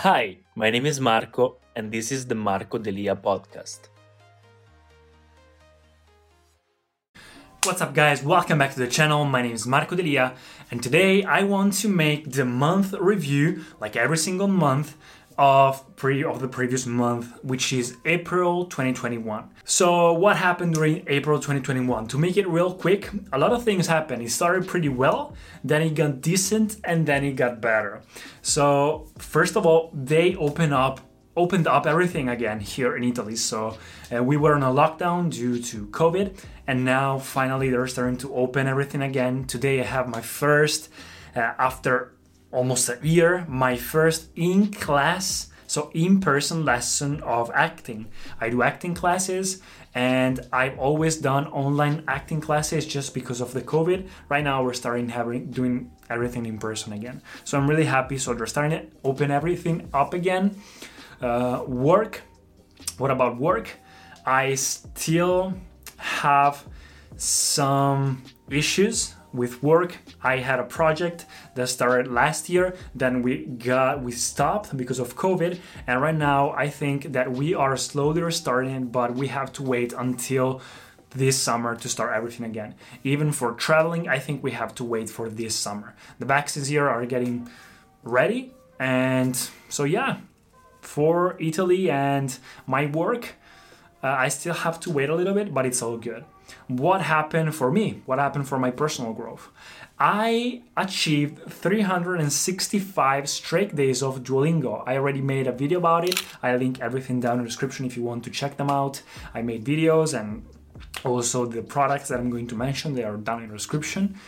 Hi, my name is Marco, and this is the Marco Delia podcast. What's up, guys? Welcome back to the channel. My name is Marco Delia, and today I want to make the month review, like every single month, of pre of the previous month, which is April 2021. So what happened during April 2021? To make it real quick, a lot of things happened. It started pretty well, then it got decent, and then it got better. So first of all, they opened up opened up everything again here in Italy. So uh, we were on a lockdown due to COVID, and now finally they're starting to open everything again. Today I have my first, uh, after almost a year, my first in class, so in person lesson of acting. I do acting classes. And I've always done online acting classes just because of the COVID. Right now, we're starting having doing everything in person again. So I'm really happy. So they're starting to open everything up again. Uh, work. What about work? I still have some issues with work. I had a project that started last year then we got we stopped because of covid. And right now i think that we are slowly restarting but we have to wait until this summer to start everything again. Even for traveling i think we have to wait for this summer. The vaccines here are getting ready. And so yeah for italy and my work uh, i still have to wait a little bit but it's all good what happened for me? What happened for my personal growth? I achieved 365 straight days of Duolingo. I already made a video about it. I link everything down in the description if you want to check them out. I made videos and also the products that I'm going to mention, they are down in the description.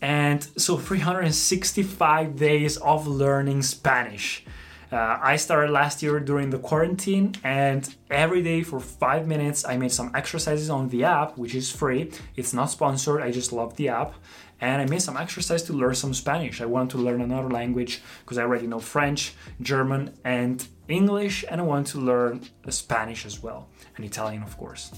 And so 365 days of learning Spanish. Uh, I started last year during the quarantine, and every day for five minutes, I made some exercises on the app, which is free. It's not sponsored, I just love the app. And I made some exercise to learn some Spanish. I want to learn another language because I already know French, German, and English, and I want to learn Spanish as well, and Italian, of course.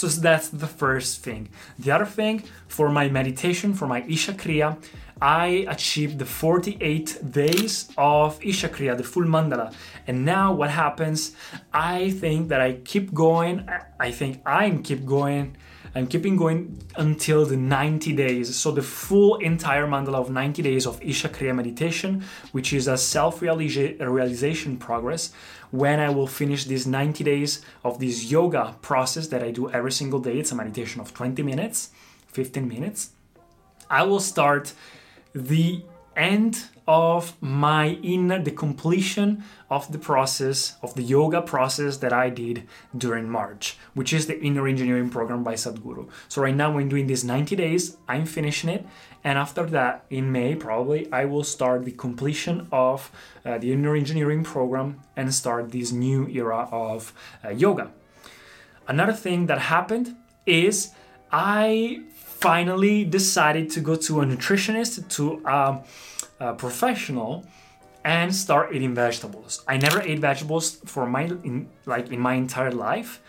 So that's the first thing. The other thing, for my meditation, for my Isha Kriya, I achieved the 48 days of Isha Kriya, the full mandala. And now what happens? I think that I keep going. I think I'm keep going. I'm keeping going until the 90 days. So the full entire mandala of 90 days of Isha Kriya meditation, which is a self-realization progress. When I will finish these 90 days of this yoga process that I do every single day, it's a meditation of 20 minutes, 15 minutes. I will start the end of my inner the completion of the process of the yoga process that I did during March, which is the inner engineering program by Sadhguru. So right now I'm doing this 90 days, I'm finishing it, and after that in May probably I will start the completion of uh, the inner engineering program and start this new era of uh, yoga. Another thing that happened is I finally decided to go to a nutritionist, to a, a professional, and start eating vegetables. I never ate vegetables for my in, like in my entire life.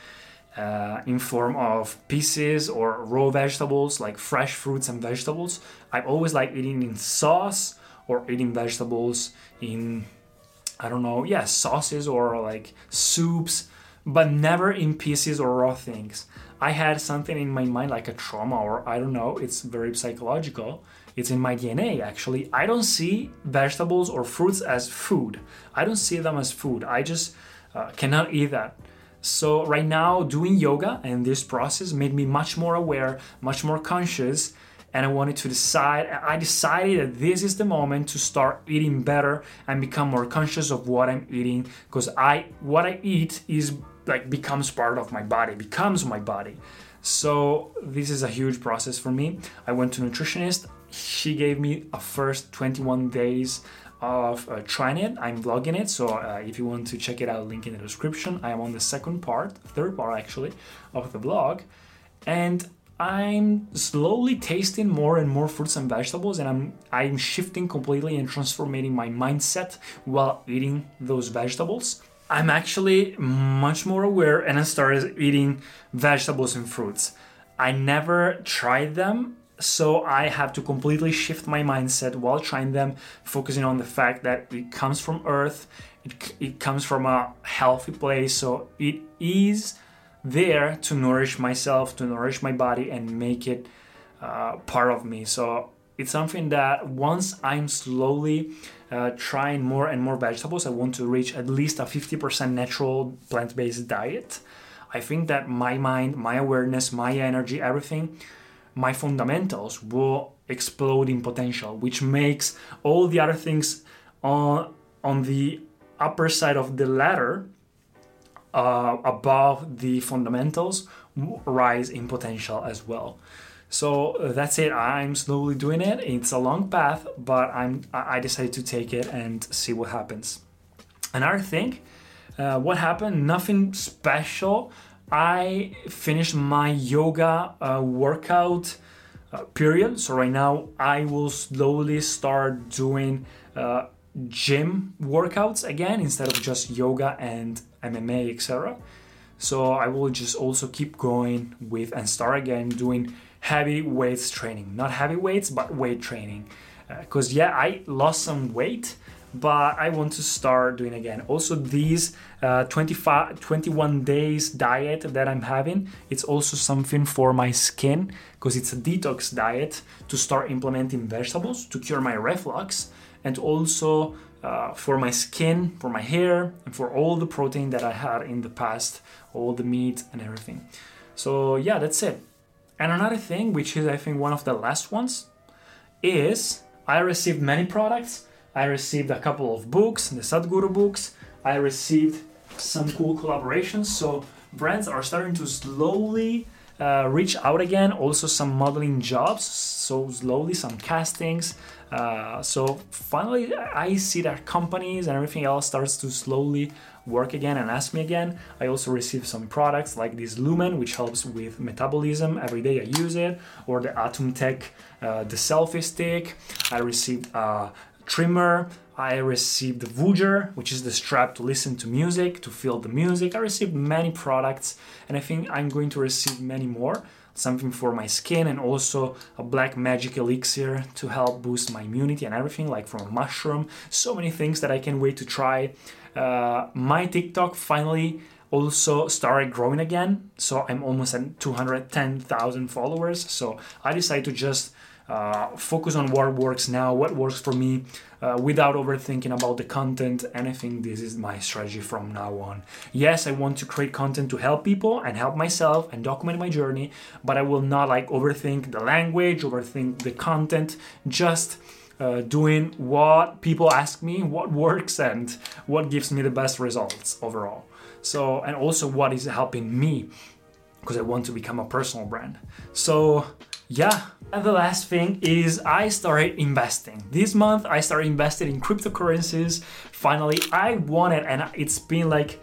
Uh, in form of pieces or raw vegetables like fresh fruits and vegetables. I always like eating in sauce or eating vegetables in I don't know, yeah, sauces or like soups, but never in pieces or raw things. I had something in my mind like a trauma or I don't know, it's very psychological. It's in my DNA actually. I don't see vegetables or fruits as food. I don't see them as food. I just uh, cannot eat that. So right now doing yoga and this process made me much more aware, much more conscious and I wanted to decide I decided that this is the moment to start eating better and become more conscious of what I'm eating because I what I eat is like becomes part of my body, becomes my body. So this is a huge process for me. I went to nutritionist. She gave me a first 21 days of uh, trying it. I'm vlogging it, so uh, if you want to check it out, link in the description. I am on the second part, third part actually, of the vlog, and I'm slowly tasting more and more fruits and vegetables, and I'm I'm shifting completely and transforming my mindset while eating those vegetables. I'm actually much more aware, and I started eating vegetables and fruits. I never tried them so I have to completely shift my mindset while trying them, focusing on the fact that it comes from Earth, it, it comes from a healthy place, so it is there to nourish myself, to nourish my body, and make it uh, part of me. So it's something that once I'm slowly uh, trying more and more vegetables, I want to reach at least a 50% natural plant based diet. I think that my mind, my awareness, my energy, everything my fundamentals will explode in potential, which makes all the other things on, on the upper side of the ladder uh, above the fundamentals rise in potential as well. So uh, that's it. I'm slowly doing it. It's a long path, but I'm I decided to take it and see what happens. Another thing, uh, what happened? Nothing special. I finished my yoga uh, workout uh, period. So right now I will slowly start doing uh, gym workouts again instead of just yoga and MMA, etc. So I will just also keep going with and start again doing heavy weights training. Not heavy weights, but weight training. Because uh, yeah, I lost some weight but I want to start doing again. Also, these uh, 25, 21 days diet that I'm having, it's also something for my skin because it's a detox diet to start implementing vegetables to cure my reflux and also uh, for my skin, for my hair, and for all the protein that I had in the past, all the meat and everything. So, yeah, that's it. And another thing, which is I think one of the last ones, is I received many products I received a couple of books, the Sadhguru books. I received some cool collaborations. So brands are starting to slowly uh, reach out again. Also, some modeling jobs. So slowly, some castings. Uh, so finally, I see that companies and everything else starts to slowly work again and ask me again. I also received some products like this Lumen, which helps with metabolism. Every day I use it, or the ATUMTEK, uh, the selfie stick. I received a trimmer. I received the Voyager, which is the strap to listen to music, to feel the music. I received many products, and I think I'm going to receive many more. Something for my skin, and also a black magic elixir to help boost my immunity and everything, like from a mushroom. So many things that I can wait to try. Uh, my TikTok finally also started growing again, so I'm almost at 210,000 followers. So I decided to just uh, focus on what works now, what works for me, uh, without overthinking about the content. And I think this is my strategy from now on. Yes, I want to create content to help people and help myself and document my journey, but I will not like overthink the language, overthink the content. Just uh, doing what people ask me, what works, and what gives me the best results overall. So, and also what is helping me because I want to become a personal brand. So, yeah. And the last thing is I started investing. This month I started investing in cryptocurrencies. Finally, I wanted, and it's been like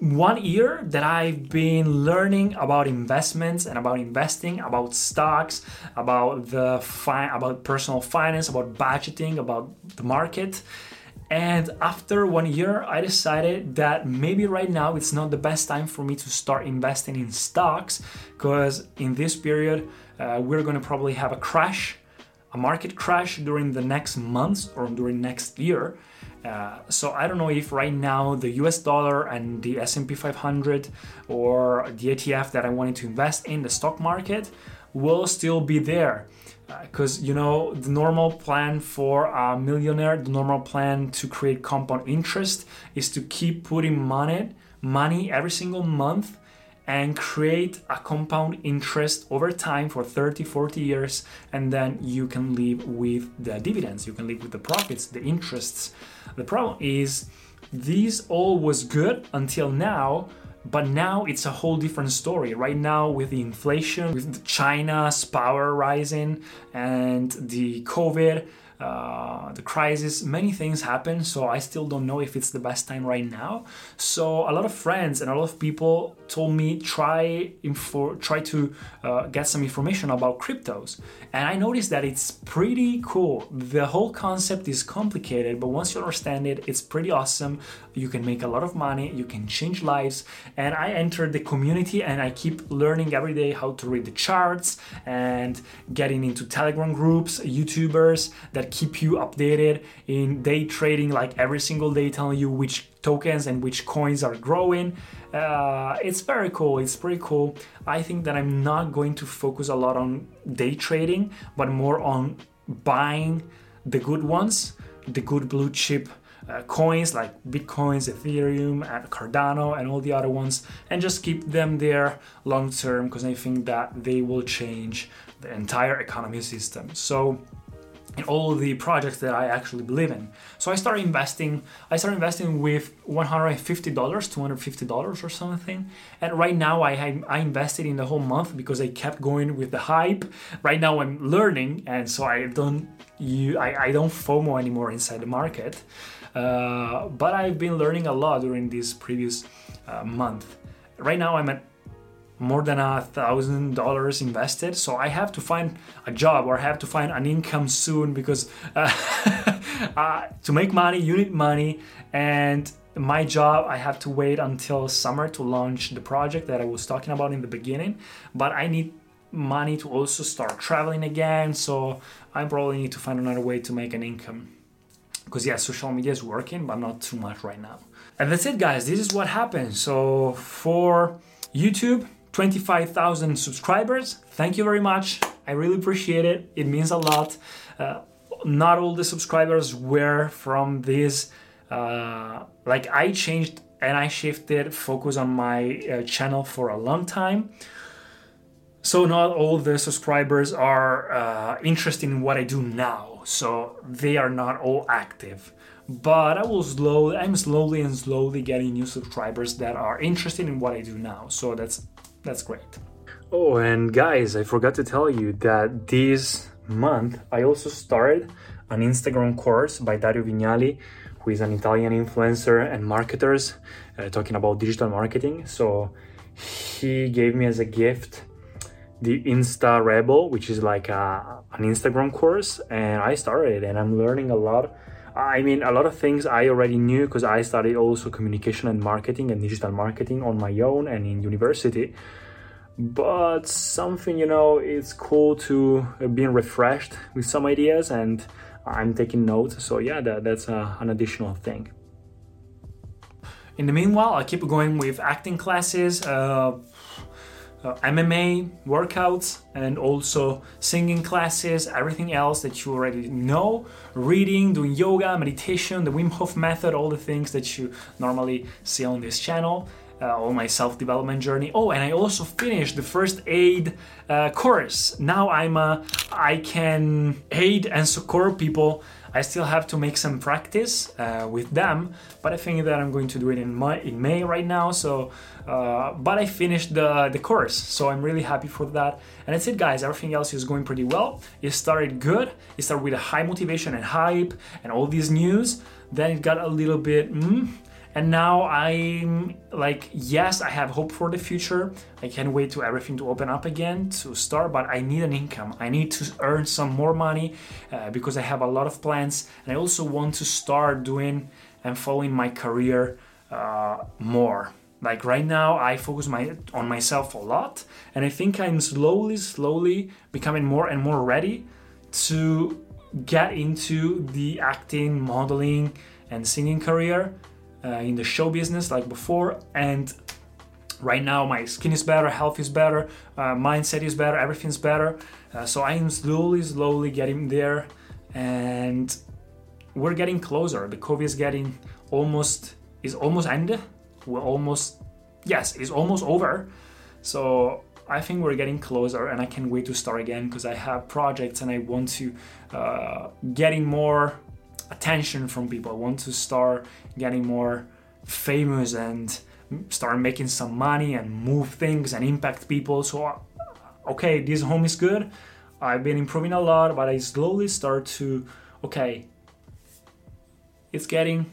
one year that I've been learning about investments and about investing, about stocks, about the fi- about personal finance, about budgeting, about the market. And after one year, I decided that maybe right now it's not the best time for me to start investing in stocks because in this period, uh, we're going to probably have a crash, market crash during the next months or during next year. Uh, so I don't know if right now the US dollar and the S&P 500 or the ETF that I wanted to invest in the stock market will still be there because uh, you know the normal plan for a millionaire the normal plan to create compound interest is to keep putting money money every single month and create a compound interest over time for 30 40 years and then you can live with the dividends you can live with the profits the interests the problem is this all was good until now but now it's a whole different story. Right now, with the inflation, with China's power rising, and the COVID, uh, the crisis, many things happen. So I still don't know if it's the best time right now. So a lot of friends and a lot of people told me try info, try to uh, get some information about cryptos, and I noticed that it's pretty cool. The whole concept is complicated, but once you understand it, it's pretty awesome. You can make a lot of money, you can change lives, and I entered the community and I keep learning every day how to read the charts and getting into Telegram groups, YouTubers that keep you updated in day trading, like every single day telling you which tokens and which coins are growing. Uh, it's very cool. It's pretty cool. I think that I'm not going to focus a lot on day trading, but more on buying the good ones, the good blue chip uh, coins like Bitcoins, Ethereum, and Cardano, and all the other ones, and just keep them there long term because I think that they will change the entire economy system. So all the projects that I actually believe in. So I started investing. I started investing with $150, $250 or something. And right now I I invested in the whole month because I kept going with the hype. Right now I'm learning, and so I don't you I, I don't FOMO anymore inside the market. Uh, but I've been learning a lot during this previous uh, month. Right now I'm at more than a thousand dollars invested. So i have to find a job or have to find an income soon because uh, uh, to make money you need money. And my job i have to wait until summer to launch the project that i was talking about in the beginning. But i need money to also start traveling again. So i probably need to find another way to make an income. Because yeah social media is working but not too much right now. And that's it guys. This is what happened. So for youtube 25,000 subscribers. Thank you very much. I really appreciate it. It means a lot. Uh, not all the subscribers were from this. Uh, like I changed and I shifted focus on my uh, channel for a long time. So not all the subscribers are uh, interested in what I do now. So they are not all active but I will slowly I'm slowly and slowly getting new subscribers that are interested in what I do now. So that's that's great. Oh, and guys, I forgot to tell you that this month I also started an Instagram course by Dario Vignali, who is an Italian influencer and marketers uh, talking about digital marketing. So he gave me as a gift the Insta Rebel, which is like a, an Instagram course, and I started and I'm learning a lot. I mean, a lot of things I already knew because I studied also communication and marketing and digital marketing on my own and in university. But something you know it's cool to being refreshed with some ideas and i'm taking notes. So yeah that, that's uh, an additional thing. In the meanwhile i keep going with acting classes uh, uh, MMA workouts and also singing classes, everything else that you already know, reading, doing yoga, meditation, the Wim Hof method, all the things that you normally see on this channel uh, all my self-development journey. Oh, and I also finished the first aid uh, course. Now I'm a, I can aid and support people. I still have to make some practice uh, with them, but I think that I'm going to do it in May, in May right now. So, uh, but I finished the the course, so I'm really happy for that. And that's it, guys. Everything else is going pretty well. It started good. It started with a high motivation and hype and all these news. Then it got a little bit. Mm, and now i'm like yes i have hope for the future. I can't wait to everything to open up again to start but i need an income. I need to earn some more money uh, because i have a lot of plans and i also want to start doing and following my career uh, more. Like right now i focus my on myself a lot and i think i'm slowly slowly becoming more and more ready to get into the acting modeling and singing career uh, in the show business like before and right now my skin is better health is better uh, mindset is better everything's better. Uh, so i am slowly slowly getting there and we're getting closer. The covid is getting almost is almost ended. We're almost yes it's almost over. So i think we're getting closer and i can't wait to start again because i have projects and i want to uh, getting more attention from people. I want to start getting more famous and start making some money and move things and impact people. So, uh, okay, this home is good. I've been improving a lot, but I slowly start to okay, it's getting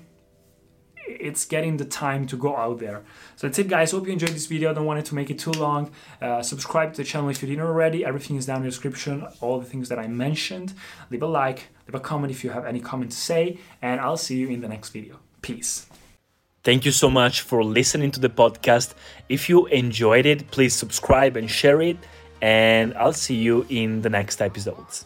it's getting the time to go out there. So that's it, guys. Hope you enjoyed this video. Don't want it to make it too long. Uh, subscribe to the channel if you didn't already. Everything is down in the description. All the things that I mentioned. Leave a like, leave a comment if you have any comment to say, and I'll see you in the next video. Peace. Thank you so much for listening to the podcast. If you enjoyed it, please subscribe and share it, and I'll see you in the next episodes.